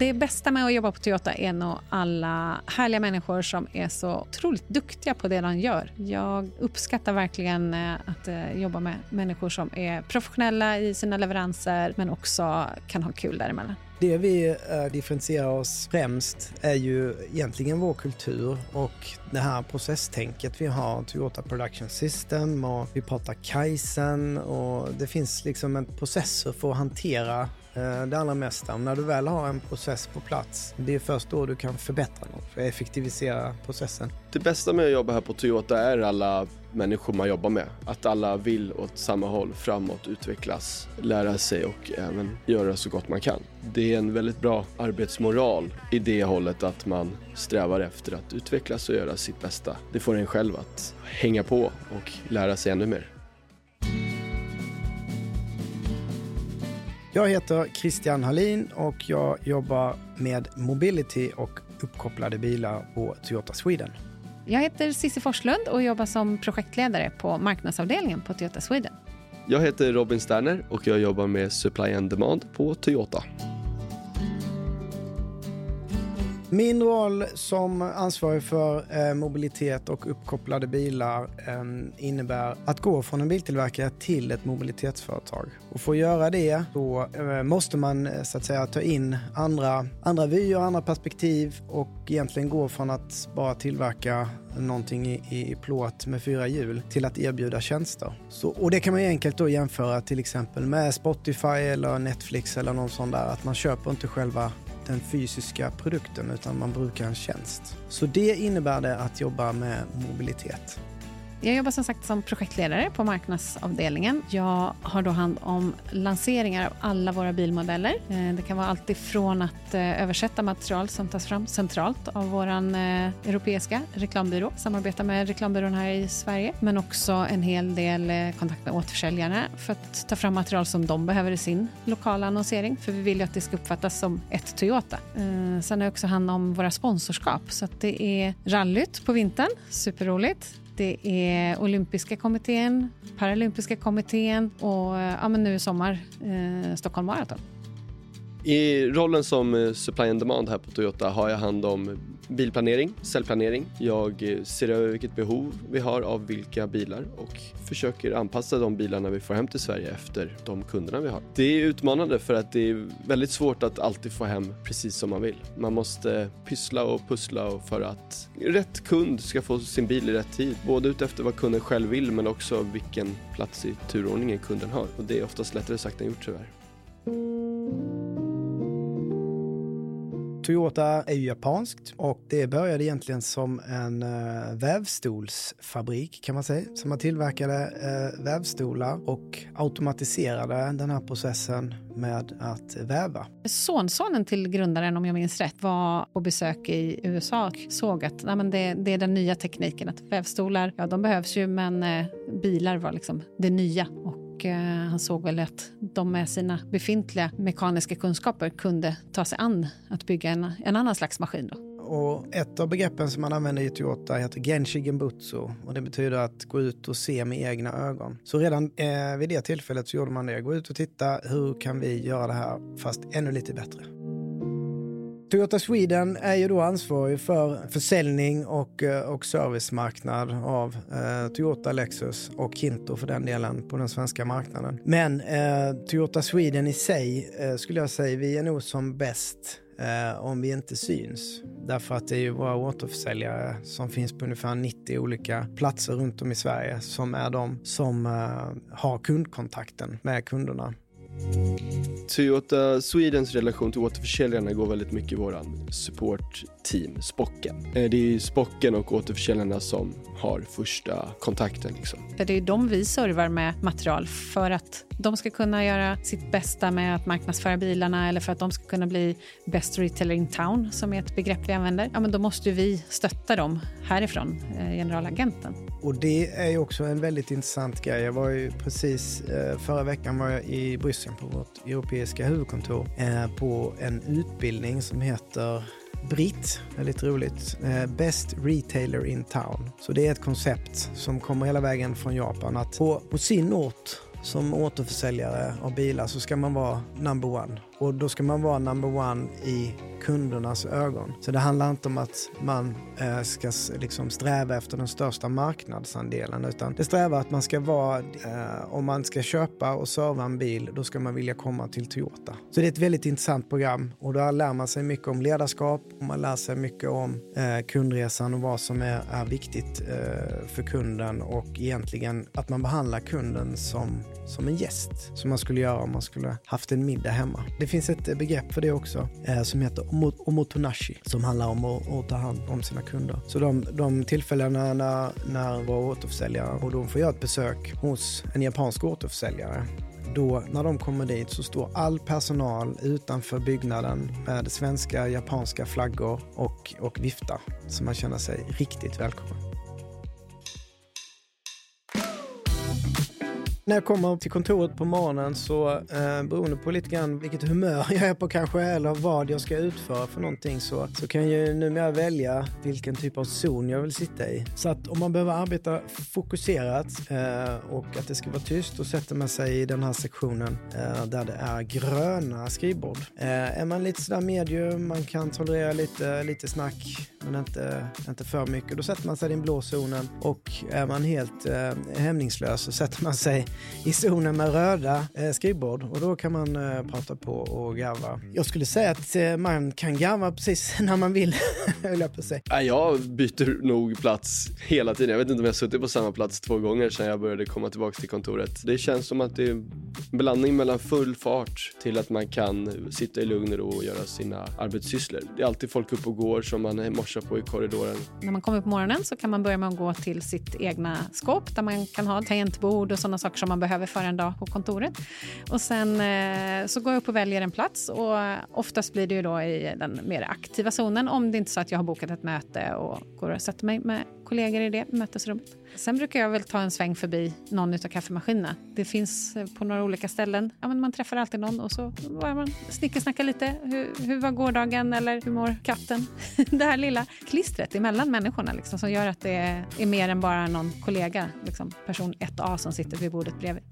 Det bästa med att jobba på Toyota är nog alla härliga människor som är så otroligt duktiga på det de gör. Jag uppskattar verkligen eh, att eh, jobba med människor som är professionella i sina leveranser men också kan ha kul däremellan. Det vi eh, differentierar oss främst är ju egentligen vår kultur och det här processtänket vi har, Toyota Production System och vi pratar Kaizen och det finns liksom en processer för att hantera Eh, det allra mesta. När du väl har en process på plats, det är först då du kan förbättra något, för effektivisera processen. Det bästa med att jobba här på Toyota är alla människor man jobbar med. Att alla vill åt samma håll, framåt, utvecklas, lära sig och även göra så gott man kan. Det är en väldigt bra arbetsmoral i det hållet att man strävar efter att utvecklas och göra sitt bästa. Det får en själv att hänga på och lära sig ännu mer. Jag heter Christian Hallin och jag jobbar med mobility och uppkopplade bilar på Toyota Sweden. Jag heter Cissi Forslund och jobbar som projektledare på marknadsavdelningen på Toyota Sweden. Jag heter Robin Sterner och jag jobbar med Supply and Demand på Toyota. Min roll som ansvarig för eh, mobilitet och uppkopplade bilar eh, innebär att gå från en biltillverkare till ett mobilitetsföretag. Och för att göra det så eh, måste man eh, så att säga ta in andra, andra vyer, andra perspektiv och egentligen gå från att bara tillverka någonting i, i plåt med fyra hjul till att erbjuda tjänster. Så, och det kan man enkelt då jämföra till exempel med Spotify eller Netflix eller någon sån där. Att man köper inte själva den fysiska produkten utan man brukar en tjänst. Så det innebär det att jobba med mobilitet. Jag jobbar som sagt som projektledare på marknadsavdelningen. Jag har då hand om lanseringar av alla våra bilmodeller. Eh, det kan vara allt ifrån att eh, översätta material som tas fram centralt av vår eh, europeiska reklambyrå, samarbeta med reklambyrån här i Sverige, men också en hel del kontakt med återförsäljarna för att ta fram material som de behöver i sin lokala annonsering, för vi vill ju att det ska uppfattas som ett Toyota. Sen har jag också hand om våra sponsorskap, så att det är rallyt på vintern, superroligt. Det är olympiska kommittén, paralympiska kommittén och ja, men nu i sommar eh, Stockholm Marathon. I rollen som eh, supply and demand här på Toyota har jag hand om bilplanering, säljplanering. Jag eh, ser över vilket behov vi har av vilka bilar och försöker anpassa de bilarna vi får hem till Sverige efter de kunderna vi har. Det är utmanande för att det är väldigt svårt att alltid få hem precis som man vill. Man måste pyssla och pussla för att rätt kund ska få sin bil i rätt tid. Både utefter vad kunden själv vill men också vilken plats i turordningen kunden har. Och det är oftast lättare sagt än gjort tyvärr. Toyota är ju japanskt och det började egentligen som en eh, vävstolsfabrik kan man säga. Så man tillverkade eh, vävstolar och automatiserade den här processen med att väva. Sonsonen till grundaren, om jag minns rätt, var på besök i USA och såg att nej, men det, det är den nya tekniken. Att vävstolar, ja de behövs ju men eh, bilar var liksom det nya. Och Eh, han såg väl att de med sina befintliga mekaniska kunskaper kunde ta sig an att bygga en, en annan slags maskin. Då. Och ett av begreppen som man använder i Toyota heter genshigen Genbutsu och det betyder att gå ut och se med egna ögon. Så redan eh, vid det tillfället så gjorde man det. Gå ut och titta, hur kan vi göra det här fast ännu lite bättre? Toyota Sweden är ju då ansvarig för försäljning och, eh, och servicemarknad av eh, Toyota, Lexus och Kinto för den delen på den svenska marknaden. Men eh, Toyota Sweden i sig eh, skulle jag säga, vi är nog som bäst eh, om vi inte syns. Därför att det är ju våra återförsäljare som finns på ungefär 90 olika platser runt om i Sverige som är de som eh, har kundkontakten med kunderna. Toyota Swedens relation till återförsäljarna går väldigt mycket i våran support-team, Spocken. Eh, det är Spocken och återförsäljarna som har första kontakten. Liksom. Det är de vi servar med material för att de ska kunna göra sitt bästa med att marknadsföra bilarna eller för att de ska kunna bli best retailer in town, som är ett begrepp vi använder. Ja, men då måste vi stötta dem härifrån, eh, generalagenten. Och det är ju också en väldigt intressant grej. Jag var ju precis eh, förra veckan var jag i Bryssel på vårt europeiska huvudkontor på en utbildning som heter Britt, är lite roligt. Eh, best Retailer in Town. Så det är ett koncept som kommer hela vägen från Japan att på, på sin ort som återförsäljare av bilar så ska man vara number one. Och då ska man vara number one i kundernas ögon. Så det handlar inte om att man eh, ska liksom sträva efter den största marknadsandelen utan det strävar att man ska vara, eh, om man ska köpa och serva en bil, då ska man vilja komma till Toyota. Så det är ett väldigt intressant program och där lär man sig mycket om ledarskap och man lär sig mycket om eh, kundresan och vad som är, är viktigt eh, för kunden och egentligen att man behandlar kunden som, som en gäst som man skulle göra om man skulle haft en middag hemma. Det finns ett eh, begrepp för det också eh, som heter omotonashi som handlar om att, att, ta hand om sina kunder. Så de, de tillfällena när, när våra återförsäljare och de får göra ett besök hos en japansk återförsäljare då när de kommer dit så står all personal utanför byggnaden med svenska, japanska flaggor och, och viftar. Så man känner sig riktigt välkommen. När jag kommer till kontoret på morgonen så eh, beroende på lite grann vilket humör jag är på kanske eller vad jag ska utföra för någonting så, så kan jag ju numera välja vilken typ av zon jag vill sitta i. Så att om man behöver arbeta fokuserat eh, och att det ska vara tyst då sätter man sig i den här sektionen eh, där det är gröna skrivbord. Eh, är man lite sådär medium, man kan tolerera lite, lite snack men inte, inte för mycket. Då sätter man sig i den blå zonen och är man helt eh, hämningslös så sätter man sig i zonen med röda eh, skrivbord och då kan man eh, prata på och garva. Jag skulle säga att eh, man kan garva precis när man vill, höll jag på säga. Jag byter nog plats hela tiden. Jag vet inte om jag suttit på samma plats två gånger sedan jag började komma tillbaka till kontoret. Det känns som att det är en blandning mellan full fart till att man kan sitta i lugn och ro och göra sina arbetssysslor. Det är alltid folk uppe och går som man morsar på i korridoren. När man kommer på morgonen så kan man börja med att gå till sitt egna skåp där man kan ha tangentbord och sådana saker som man behöver för en dag på kontoret. Och sen eh, så går jag upp och väljer en plats och oftast blir det ju då i den mer aktiva zonen om det inte är så att jag har bokat ett möte och går och sätter mig med kollegor i det mötesrummet. Sen brukar jag väl ta en sväng förbi någon av kaffemaskinerna. Det finns eh, på några olika ställen. Ja, men man träffar alltid någon och så börjar man snickersnacka lite. Hur, hur var gårdagen eller hur mår katten? det här lilla klistret emellan människorna liksom, som gör att det är mer än bara någon kollega, liksom, person 1A som sitter vid bordet bredvid.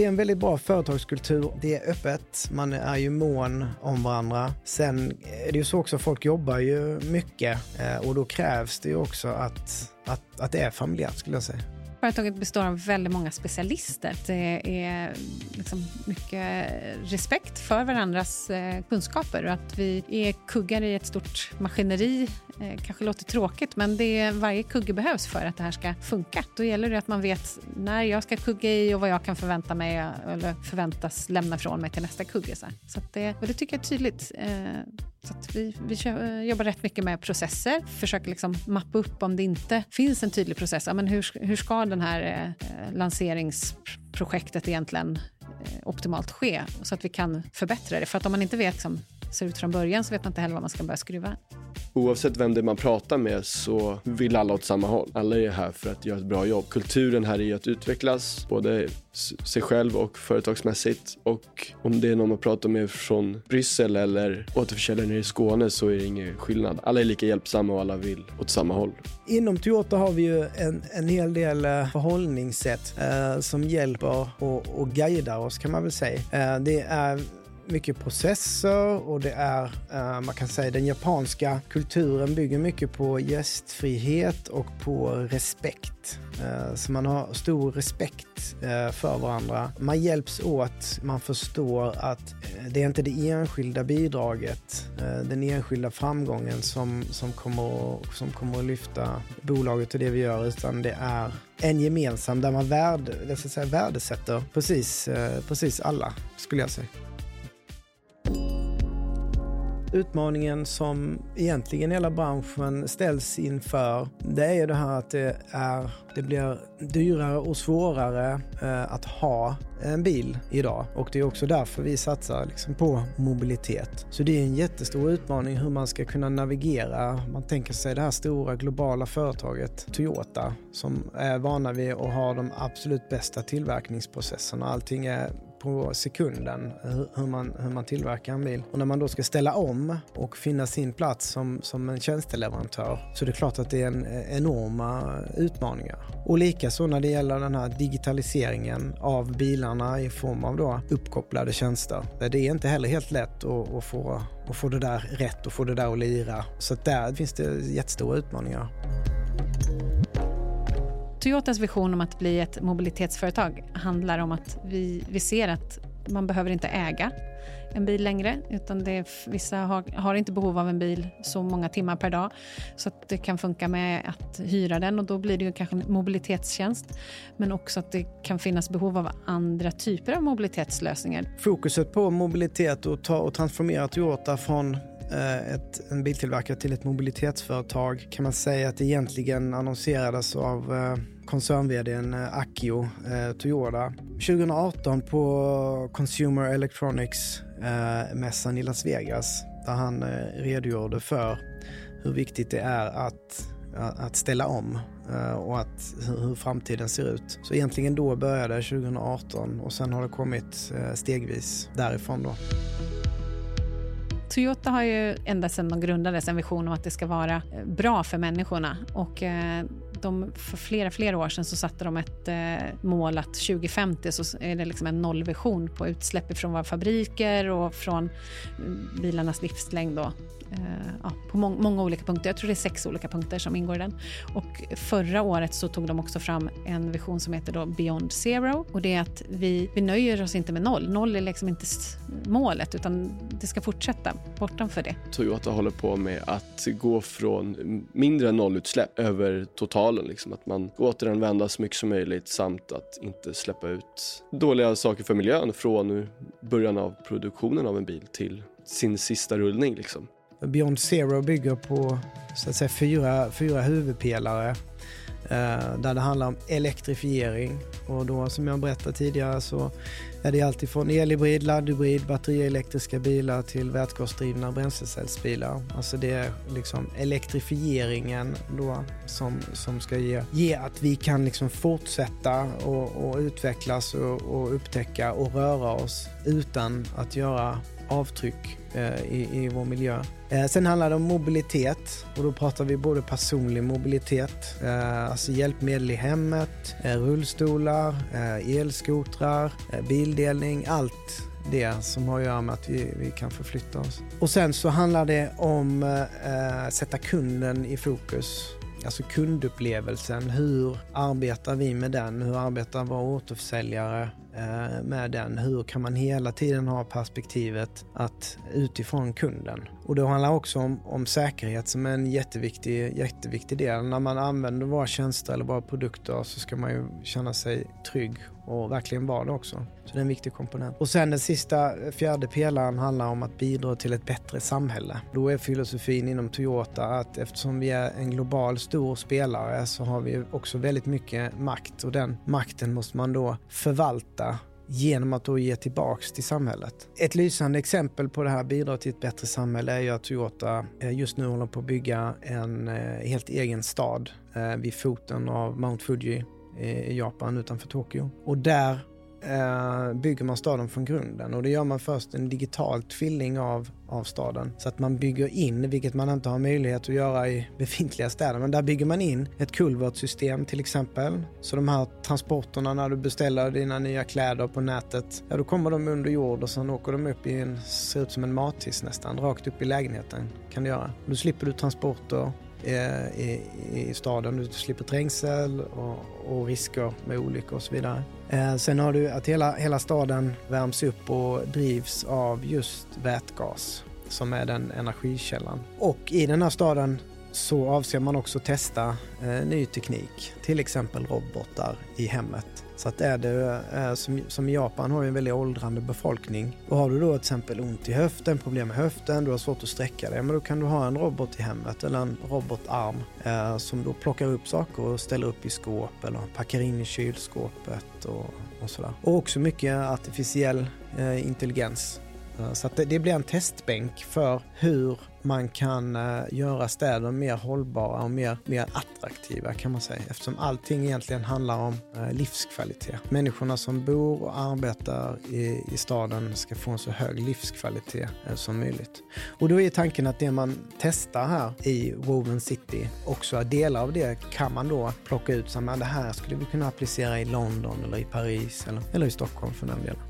Det är en väldigt bra företagskultur. Det är öppet, man är ju mån om varandra. Sen är det ju så också, folk jobbar ju mycket eh, och då krävs det ju också att, att, att det är familjärt skulle jag säga. Företaget består av väldigt många specialister. Det är liksom mycket respekt för varandras eh, kunskaper och att vi är kuggar i ett stort maskineri eh, kanske låter tråkigt, men det är, varje kugge behövs för att det här ska funka. Då gäller det att man vet när jag ska kugga i och vad jag kan förvänta mig eh, eller förväntas lämna från mig till nästa kugge. Så, så det, och det tycker jag är tydligt. Så vi, vi eh, jobbar rätt mycket med processer, försöker liksom mappa upp om det inte finns en tydlig process. Ja, men hur, hur ska den här eh, eh, lanseringsprojektet egentligen eh, optimalt ske så att vi kan förbättra det? För att om man inte vet liksom, ser ut från början så vet man inte heller var man ska börja skruva. Oavsett vem det är man pratar med så vill alla åt samma håll. Alla är här för att göra ett bra jobb. Kulturen här är att utvecklas, både sig själv och företagsmässigt. Och om det är någon man pratar med från Bryssel eller återförsäljare nere i Skåne så är det ingen skillnad. Alla är lika hjälpsamma och alla vill åt samma håll. Inom Toyota har vi ju en, en hel del eh, förhållningssätt eh, som hjälper och, och guidar oss kan man väl säga. Eh, det är mycket processer och det är, eh, man kan säga den japanska kulturen bygger mycket på gästfrihet och på respekt. Eh, så man har stor respekt eh, för varandra. Man hjälps åt, man förstår att det är inte det enskilda bidraget, den enskilda framgången som, som, kommer, att, som kommer att lyfta bolaget och det vi gör, utan det är en gemensam där man värde, säga, värdesätter precis, precis alla, skulle jag säga. Utmaningen som egentligen hela branschen ställs inför, det är det här att det, är, det blir dyrare och svårare eh, att ha en bil idag. Och det är också därför vi satsar liksom på mobilitet. Så det är en jättestor utmaning hur man ska kunna navigera. Man tänker sig det här stora globala företaget Toyota som är vana vid att ha de absolut bästa tillverkningsprocesserna. Allting är på sekunden hur man, hur man tillverkar en bil. Och när man då ska ställa om och finna sin plats som, som en tjänsteleverantör så är det klart att det är en, eh, enorma utmaningar. Och likaså när det gäller den här digitaliseringen av bilarna i form av då uppkopplade tjänster. Det är inte heller helt lätt att, att få, att få det där rätt och få det där att lira. Så där finns det jättestora utmaningar. Toyotas vision om att bli ett mobilitetsföretag handlar om att vi, vi ser att man behöver inte äga en bil längre. Utan det, vissa har, har, inte behov av en bil så många timmar per dag. Så att det kan funka med att hyra den och då blir det ju kanske en mobilitetstjänst. Men också att det kan finnas behov av andra typer av mobilitetslösningar. Fokuset på mobilitet och, ta, och transformera Toyota från Eh, ett, en biltillverkare till ett mobilitetsföretag kan man säga att det egentligen annonserades av eh, koncern-vdn eh, Akio eh, Toyota. 2018 på Consumer Electronics eh, mässan i Las Vegas där han eh, redogjorde för hur viktigt det är att, eh, att ställa om eh, och att, hur framtiden ser ut. Så egentligen då började 2018 och sen har det kommit eh, stegvis därifrån då. Toyota har ju ända sedan de grundades en vision om att det ska vara eh, bra för människorna. Och eh, de, för flera, flera år sedan så satte de ett eh, mål att 2050 så är det liksom en nollvision på utsläpp från våra fabriker och från eh, bilarnas livslängd. Då. Eh, ja, på må många olika punkter. Jag tror det är sex olika punkter som ingår i den. Och förra året så tog de också fram en vision som heter då Beyond Zero. Och det är att vi, vi nöjer oss inte med noll. Noll är liksom inte målet utan det ska fortsätta bortanför det. Toyota håller på med att gå från mindre nollutsläpp över totalen. Liksom. Att man återanvänder så mycket som möjligt samt att inte släppa ut dåliga saker för miljön från början av produktionen av en bil till sin sista rullning. Liksom. Beyond Zero bygger på så att säga, fyra, fyra huvudpelare Eh, där det handlar om elektrifiering. Och då som jag berättade tidigare så är det alltifrån elhybrid, laddhybrid, batterielektriska bilar till vätgasdrivna bränslecellsbilar. Alltså det är liksom elektrifieringen då som, som ska ge, ge att vi kan liksom fortsätta och, och utvecklas och, och upptäcka och röra oss utan att göra avtryck eh, i, i vår miljö. Eh, sen handlar det om mobilitet och då pratar vi både personlig mobilitet, eh, alltså hjälpmedel i hemmet, eh, rullstolar, elskotrar, bildelning, allt det som har att göra med att vi, vi kan förflytta oss. Och sen så handlar det om att sätta kunden i fokus. Alltså kundupplevelsen, hur arbetar vi med den? Hur arbetar våra återförsäljare Eh, med den. Hur kan man hela tiden ha perspektivet att utifrån kunden? Och det handlar också om, om säkerhet som är en jätteviktig, jätteviktig del. När man använder våra tjänster eller våra produkter så ska man ju känna sig trygg och verkligen vara det också. Så det är en viktig komponent. Och sen den sista, fjärde pelaren handlar om att bidra till ett bättre samhälle. Då är filosofin inom Toyota att eftersom vi är en global stor spelare så har vi också väldigt mycket makt och den makten måste man då förvalta genom att då ge tillbaks till samhället. Ett lysande exempel på det här bidrar till ett bättre samhälle är ju att Toyota eh, just nu håller på att bygga en eh, helt egen stad eh, vid foten av Mount Fuji i Japan utanför Tokyo. Och där eh, bygger man staden från grunden och det gör man först en digital tvilling av, av staden. Så att man bygger in, vilket man inte har möjlighet att göra i befintliga städer, men där bygger man in ett kulvertsystem till exempel. Så de här transporterna när du beställer dina nya kläder på nätet, ja då kommer de under jord och sen åker de upp i en, ser ut som en mathiss nästan, rakt upp i lägenheten kan du göra. Då slipper du transporter Eh, i, i staden. Du slipper trängsel och, och, risker med olyckor och så vidare. Eh, sen har du att hela, hela staden värms upp och drivs av just vätgas som är den energikällan. Och i den här staden så avser man också testa eh, ny teknik, till exempel robotar i hemmet. Så att är det, eh, som, som i Japan har ju en väldigt åldrande befolkning. Och har du då till exempel ont i höften, problem med höften, du har svårt att sträcka dig, men då kan du ha en robot i hemmet eller en robotarm eh, som då plockar upp saker och ställer upp i skåp eller packar in i kylskåpet och, och sådär. Och också mycket artificiell eh, intelligens så att det, det blir en testbänk för hur man kan eh, göra städer mer hållbara och mer, mer attraktiva kan man säga eftersom allting egentligen handlar om eh, livskvalitet. Människorna som bor och arbetar i, i staden ska få en så hög livskvalitet eh, som möjligt. Och då är tanken att det man testar här i Woven City, också delar av det kan man då plocka ut som att det här skulle vi kunna applicera i London eller i Paris eller, eller i Stockholm för den delen.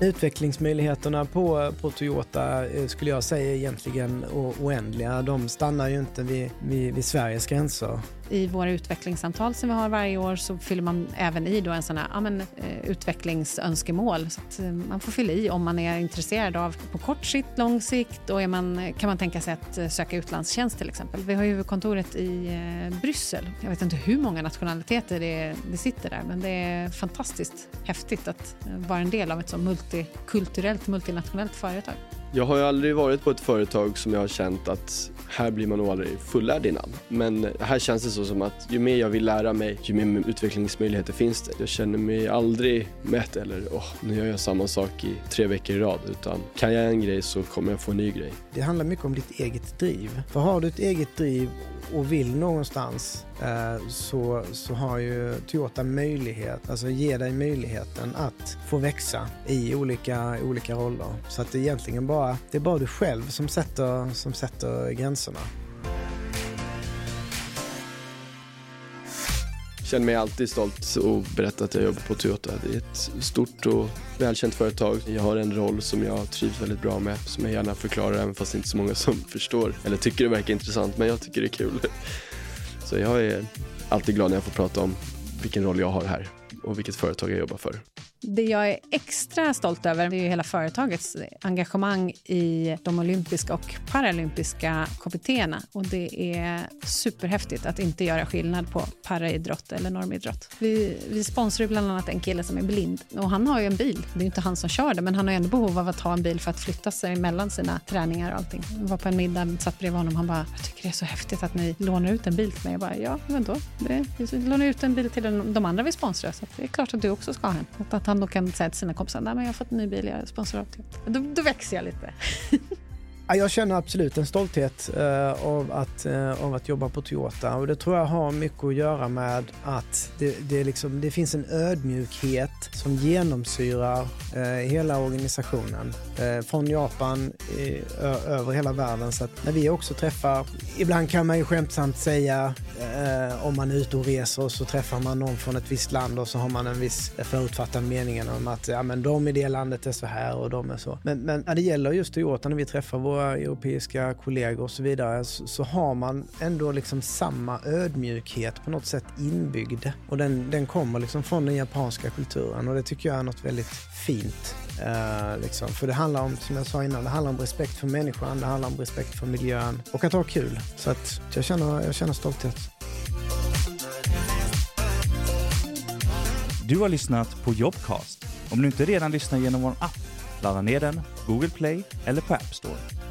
Utvecklingsmöjligheterna på, på Toyota eh, skulle jag säga är egentligen oändliga. De stannar ju inte vid, vid, vid Sveriges gränser. I våra utvecklingssamtal som vi har varje år så fyller man även i då en sån här, ja, men, eh, utvecklingsönskemål. Så att eh, man får fylla i om man är intresserad av på kort sikt, lång sikt och är man, eh, kan man tänka sig att söka utlandstjänst till exempel. Vi har huvudkontoret i Bryssel. Jag vet inte hur många nationaliteter det, det sitter där men det är fantastiskt häftigt att vara en del av ett så multikulturellt, multinationellt företag. Jag har ju aldrig varit på ett företag som jag har känt att här blir man nog aldrig fullärd innan. Men här känns det så som att ju mer jag vill lära mig, ju mer utvecklingsmöjligheter finns det. Jag känner mig aldrig mätt eller åh, nu gör jag samma sak i tre veckor i rad. Utan kan jag en grej så kommer jag få en ny grej. Det handlar mycket om ditt eget driv. För har du ett eget driv och vill någonstans eh, så, så har ju Toyota möjlighet, alltså ger dig möjligheten att få växa i olika, olika roller. Så att det är egentligen bara, det är bara du själv som sätter, som sätter gränserna. Känner mig alltid stolt och berätta att jag jobbar på Toyota. Det är ett stort och välkänt företag. Jag har en roll som jag trivs väldigt bra med, som jag gärna förklarar även fast det inte är så många som förstår eller tycker det verkar intressant, men jag tycker det är kul. Så jag är alltid glad när jag får prata om vilken roll jag har här och vilket företag jag jobbar för. Det jag är extra stolt över är hela företagets engagemang i de olympiska och paralympiska kommittéerna. Och det är superhäftigt att inte göra skillnad på paraidrott eller normidrott. Vi, vi sponsrar bland annat en kille som är blind och han har ju en bil. Det är inte han som kör det, men han har ändå behov av att ha en bil för att flytta sig mellan sina träningar och allting. Jag var på en middag, satt bredvid honom han bara, jag tycker det är så häftigt att ni lånar ut en bil till mig. Jag bara, ja, men då, vi lånar ut en bil till de andra vi sponsrar, så det är klart att du också ska ha en. Att han då kan säga till sina kompisar, nej men jag har fått en ny bil, jag sponsrar av. Då, då växer jag lite. Jag känner absolut en stolthet eh, av, att, eh, av att jobba på Toyota och det tror jag har mycket att göra med att det, det, liksom, det finns en ödmjukhet som genomsyrar eh, hela organisationen. Eh, från Japan eh, över hela världen. Så att när vi också träffar, ibland kan man ju skämtsamt säga Eh, om man är ute och reser och så träffar man någon från ett visst land och så har man en viss förutfattad mening om att ja, men de i det landet är så här och de är så. Men, men när det gäller just Toyota när vi träffar våra våra europeiska kollegor och så vidare så, så, har man ändå liksom samma ödmjukhet på något sätt inbyggd. Och den, den kommer liksom från den japanska kulturen och det tycker jag är något väldigt fint. Uh, liksom. För det handlar om, som jag sa innan, det handlar om respekt för människan, det handlar om respekt för miljön och att ha kul. Så att jag känner, jag känner stolthet. Du har lyssnat på Jobcast. Om du inte redan lyssnar genom vår app, ladda ner den, Google Play eller på App Store.